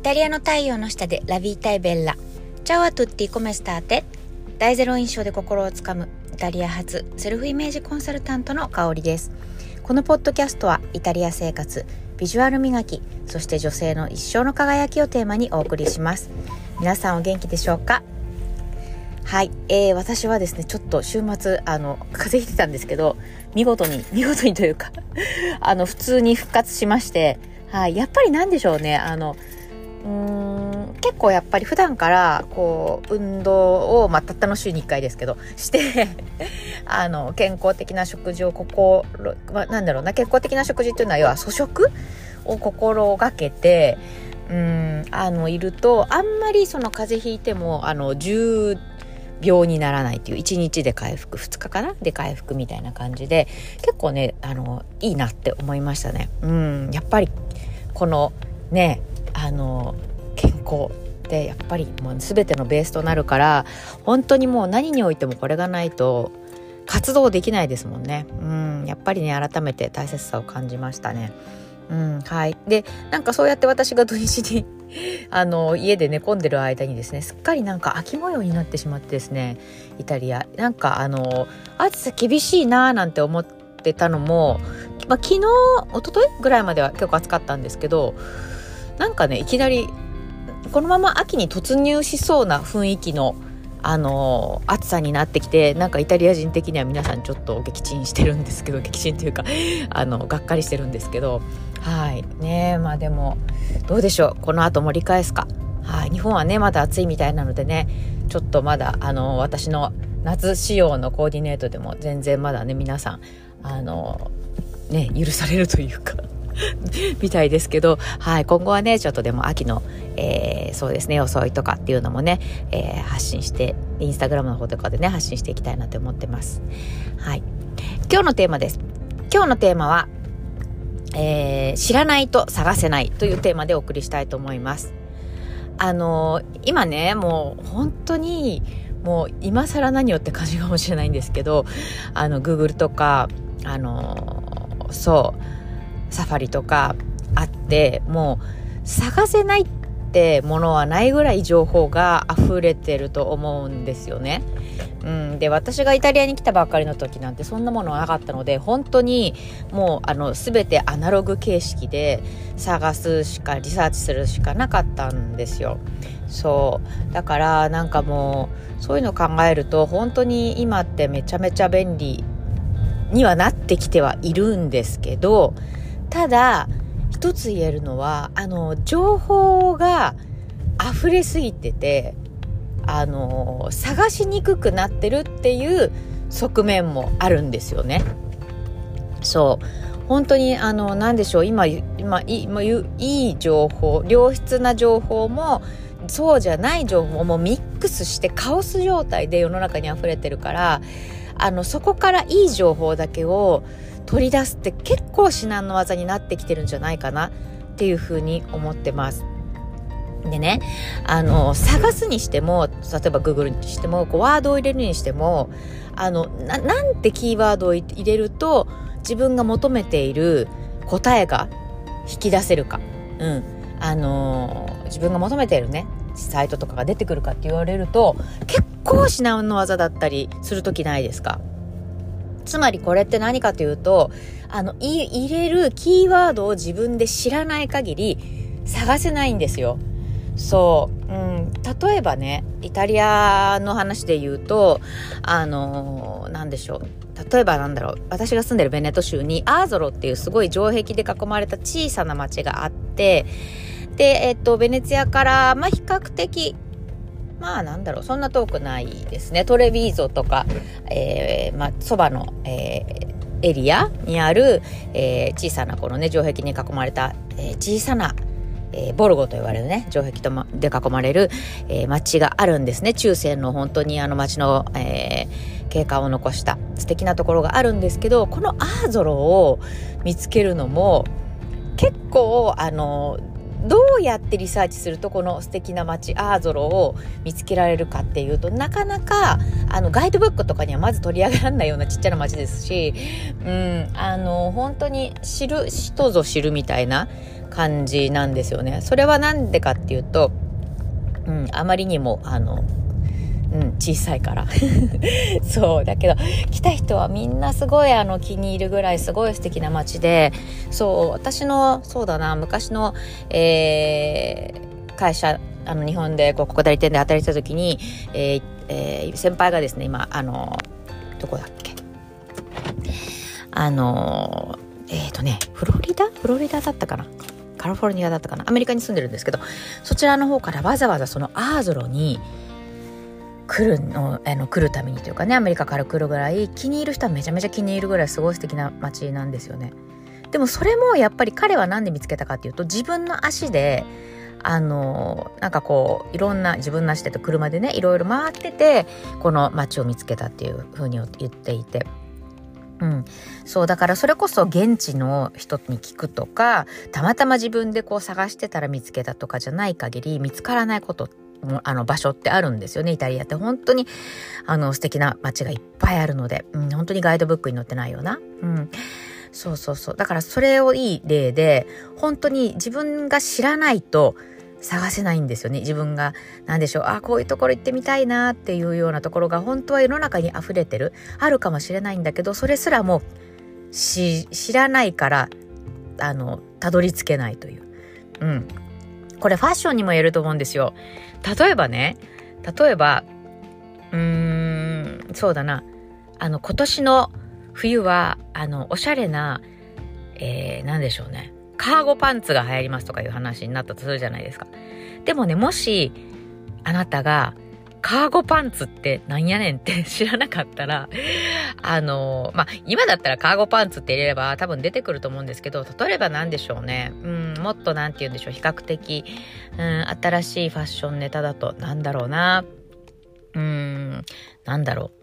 イタリアの太陽の下でラビータイベッラ。チャワトゥッティコメスターテ。大ゼロ印象で心をつかむイタリア発セルフイメージコンサルタントの香りです。このポッドキャストはイタリア生活、ビジュアル磨き、そして女性の一生の輝きをテーマにお送りします。皆さんお元気でしょうか？はい、えー、私はですね、ちょっと週末、あの、風邪ひいてたんですけど、見事に、見事にというかあの、普通に復活しまして、はい、やっぱりなんでしょうね、あの、うーん結構やっぱり普段からこう運動を、まあ、たったの週に1回ですけどして あの健康的な食事を心、まあ、なんだろうな健康的な食事っていうのは要は粗食を心がけてうんあのいるとあんまりその風邪ひいてもあの重病にならないっていう1日で回復2日かなで回復みたいな感じで結構ねあのいいなって思いましたね。うんやっぱりこのねの健康ってやっぱりもう全てのベースとなるから本当にもう何においてもこれがないと活動できないですもんね。うんやっぱりね改めて大切さを感じましたね。うん、はい。で、なんかそうやって私が土日に あの、家で寝込んでる間にですね、すっかりなんか秋模様になってしまってですね、イタリア。なんかあの、暑さ厳しいなーなんて思ってたのも、まあ、昨日、一昨日ぐらいまでは結構暑かったんですけど、なんかねいきなりこのまま秋に突入しそうな雰囲気のあの暑さになってきてなんかイタリア人的には皆さんちょっと撃沈してるんですけど 撃沈というかあのがっかりしてるんですけどはい。ねまあでもどうでしょう。この後盛り返すか。はい。日本はねまだ暑いみたいなのでねちょっとまだあの私の夏仕様のコーディネートでも全然まだね皆さんあのね許されるというか。みたいですけど、はい、今後はね、ちょっとでも秋の、えー、そうですね、装いとかっていうのもね、えー、発信して、インスタグラムの方とかでね、発信していきたいなと思ってます。はい。今日のテーマです。今日のテーマは、えー、知らないと探せないというテーマでお送りしたいと思います。あの、今ね、もう本当に、もう今更何よって感じかもしれないんですけど、あの、Google とか、あの、そう、サファリとかあってもう探せないってものはないぐらい情報が溢れてると思うんですよね。うん、で私がイタリアに来たばっかりの時なんてそんなものはなかったので本当にもうあの全てアナログ形式で探すしかリサーチするしかなかったんですよ。そうだからなんかもうそういうの考えると本当に今ってめちゃめちゃ便利にはなってきてはいるんですけどただ一つ言えるのはあの情報が溢れすぎててあの探しにくくなってるっていう側面もあるんですよね。そう本当にあの何でしょう今今いいい情報良質な情報もそうじゃない情報もミッックスしてカオス状態で世の中に溢れてるからあのそこからいい情報だけを取り出すって結構至難の技になってきてるんじゃないかなっていうふうに思ってます。でね、あの、探すにしても、例えば Google にしても、こうワードを入れるにしても、あの、なんてキーワードを入れると、自分が求めている答えが引き出せるか。うん。あの自分が求めているね、サイトとかが出てくるかって言われると、結構至難の技だったりする時ないですか？つまりこれって何かというと、あの、入れるキーワードを自分で知らない限り探せないんですよ。そう、うん、例えばね、イタリアの話で言うと、あのー、なんでしょう。例えばなんだろう私が住んでるベネット州にアーゾロっていうすごい城壁で囲まれた小さな町があってで、えっと、ベネツィアから、まあ、比較的まあなんだろうそんな遠くないですね。トレビーゾとか、えー、まあそばの、えー、エリアにある、えー、小さなこのね城壁に囲まれた、えー、小さなえー、ボルゴと言われるね城壁と、ま、で囲まれる、えー、町があるんですね。中世の本当にあの町の、えー、景観を残した素敵なところがあるんですけどこのアーゾロを見つけるのも結構あのどうやってリサーチするとこの素敵な街アーゾロを見つけられるかっていうとなかなかあのガイドブックとかにはまず取り上げられないようなちっちゃな街ですし、うん、あの本当に知る人ぞ知るみたいな感じなんですよね。それは何でかっていうと、うん、あまりにもあのうん、小さいから。そうだけど来た人はみんなすごいあの気に入るぐらいすごい素敵な街でそう私のそうだな昔の、えー、会社あの日本でここ代理店で働いてた時に、えーえー、先輩がですね今あのどこだっけ？あのえっ、ー、とねフロリダ？フロリダだったかな？カリフォルニアだったかな？アメリカに住んでるんですけどそちらの方からわざわざそのアーゾロに来るのあの来るためにというかねアメリカから来るぐらい気に入る人はめちゃめちゃ気に入るぐらいすごい素敵な街なんですよね。でもそれもやっぱり彼は何で見つけたかっていうと自分の足であのなんかこういろんな自分の足でと車でねいろいろ回っててこの街を見つけたっていうふうに言っていて。うん、そうだからそれこそ現地の人に聞くとかたまたま自分でこう探してたら見つけたとかじゃない限り見つからないことっあの場所ってあるんですよねイタリアって。本当にあの素敵な街がいっぱいあるので、うん、本当にガイドブックに載ってないような、うん、そうそうそう。だからそれをいい例で本当に自分が知らないと探せないんですよね。自分が何でしょう。あこういうところ行ってみたいなっていうようなところが本当は世の中に溢れてる。あるかもしれないんだけどそれすらも知らないからあのたどり着けないという、うん、これファッションにも言えると思うんですよ。例えばね、例えば、うーん、そうだな、あの、今年の冬は、あの、おしゃれな、えー、なんでしょうね、カーゴパンツが流行りますとかいう話になったとするじゃないですか。でもね、もし、あなたが、カーゴパンツってなんやねんって知らなかったら、あの、まあ、今だったらカーゴパンツって入れれば多分出てくると思うんですけど、例えば何でしょうね。うん、もっと何て言うんでしょう、比較的、うん、新しいファッションネタだと、なんだろうな。うん、なんだろう。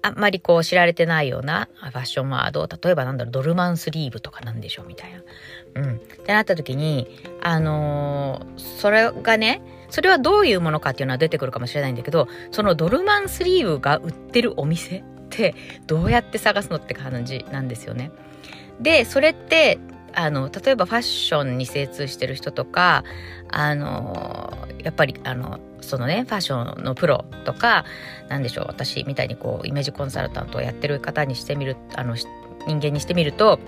あんまりこう知られてないようなファッションワード、例えばなんだろう、ドルマンスリーブとかなんでしょうみたいな。うん。ってなった時に、あのー、それがね、それはどういうものかっていうのは出てくるかもしれないんだけど、そのドルマンスリーブが売ってるお店ってどうやって探すのって感じなんですよね。で、それって、あの、例えばファッションに精通してる人とか、あの、やっぱり、あの、そのね、ファッションのプロとか、なんでしょう、私みたいにこう、イメージコンサルタントをやってる方にしてみる、あの、人間にしてみると、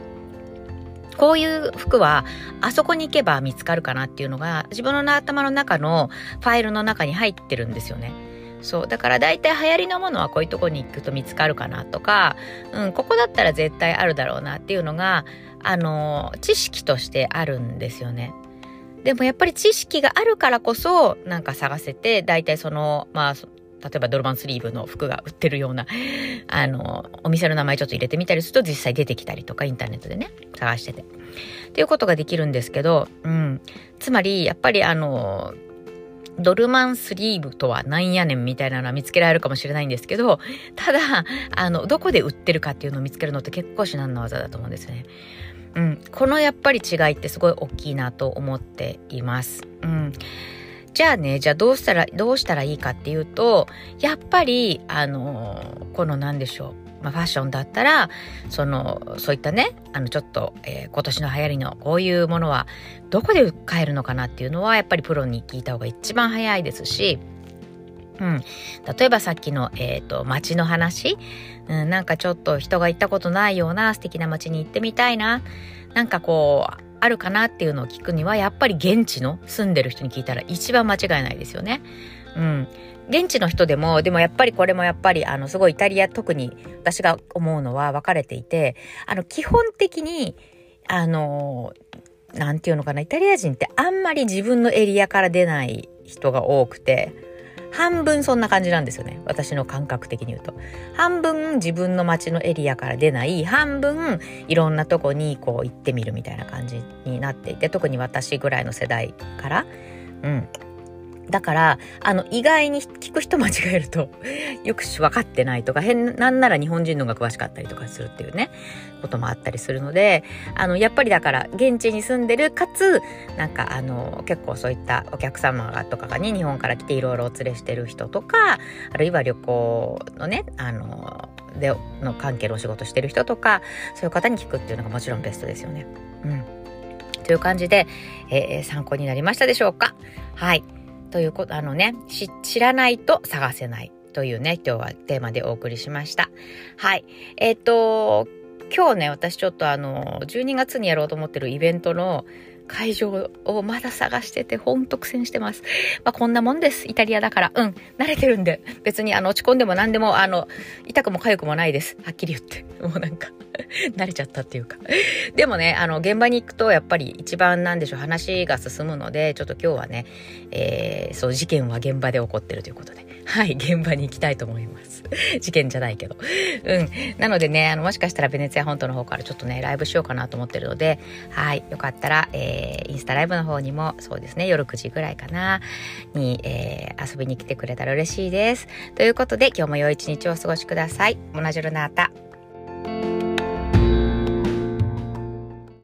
こういう服はあそこに行けば見つかるかなっていうのが自分の頭の中のファイルの中に入ってるんですよね。そう。だから大体流行りのものはこういうとこに行くと見つかるかなとか、うん、ここだったら絶対あるだろうなっていうのが、あの、知識としてあるんですよね。でもやっぱり知識があるからこそ、なんか探せて、大体その、まあ、例えばドルバンスリーブの服が売ってるような、あの、お店の名前ちょっと入れてみたりすると実際出てきたりとか、インターネットでね、探してて。っていうことができるんですけど、うん。つまり、やっぱりあの、ドルマンスリーブとはなんやねんみたいなのは見つけられるかもしれないんですけど、ただ、あの、どこで売ってるかっていうのを見つけるのって結構至難の技だと思うんですね。うん。このやっぱり違いってすごい大きいなと思っています。うん。じゃあね、じゃあどうしたら、どうしたらいいかっていうと、やっぱり、あの、この何でしょう。まあ、ファッションだったら、その、そういったね、あの、ちょっと、えー、今年の流行りのこういうものは、どこで買えるのかなっていうのは、やっぱりプロに聞いた方が一番早いですし、うん。例えばさっきの、え、ー、と、街の話、うん、なんかちょっと人が行ったことないような素敵な街に行ってみたいな。なんかこう、あるかなっていうのを聞くにはやっぱり現地の住んでる人に聞いたら一番間違いないですよね。うん。現地の人でも、でもやっぱりこれもやっぱりあのすごいイタリア特に私が思うのは分かれていて、あの基本的にあの、なんていうのかな、イタリア人ってあんまり自分のエリアから出ない人が多くて、半分そんな感じなんですよね。私の感覚的に言うと。半分自分の街のエリアから出ない、半分いろんなとこにこう行ってみるみたいな感じになっていて、特に私ぐらいの世代から、うん、だから、あの、意外に聞く人間違えると、よく分かってないとか、変、なんなら日本人のが詳しかったりとかするっていうね、こともあったりするので、あの、やっぱりだから、現地に住んでる、かつ、なんか、あの、結構そういったお客様がとかがね、日本から来ていろいろお連れしてる人とか、あるいは旅行のね、あの、での関係のお仕事してる人とかそういう方に聞くっていうのがもちろんベストですよね。うんという感じで、えー、参考になりましたでしょうか？はい。ということ、あのね、知らないと探せないというね、今日はテーマでお送りしました。はい。えっ、ー、と、今日ね、私ちょっとあの、12月にやろうと思ってるイベントの会場をまだ探してて、ほんと苦戦してます。まあ、こんなもんです。イタリアだから。うん。慣れてるんで。別にあの、落ち込んでも何でも、あの、痛くも痒くもないです。はっきり言って。もうなんか 慣れちゃったっていうかでもね、あの、現場に行くと、やっぱり一番なんでしょう、話が進むので、ちょっと今日はね、えー、そう、事件は現場で起こってるということで、はい、現場に行きたいと思います。事件じゃないけど。うん。なのでね、あの、もしかしたらベネツィア本島の方からちょっとね、ライブしようかなと思ってるので、はい、よかったら、えー、インスタライブの方にも、そうですね、夜9時ぐらいかな、に、えー、遊びに来てくれたら嬉しいです。ということで、今日も良い一日をお過ごしください。モナジュルナータ。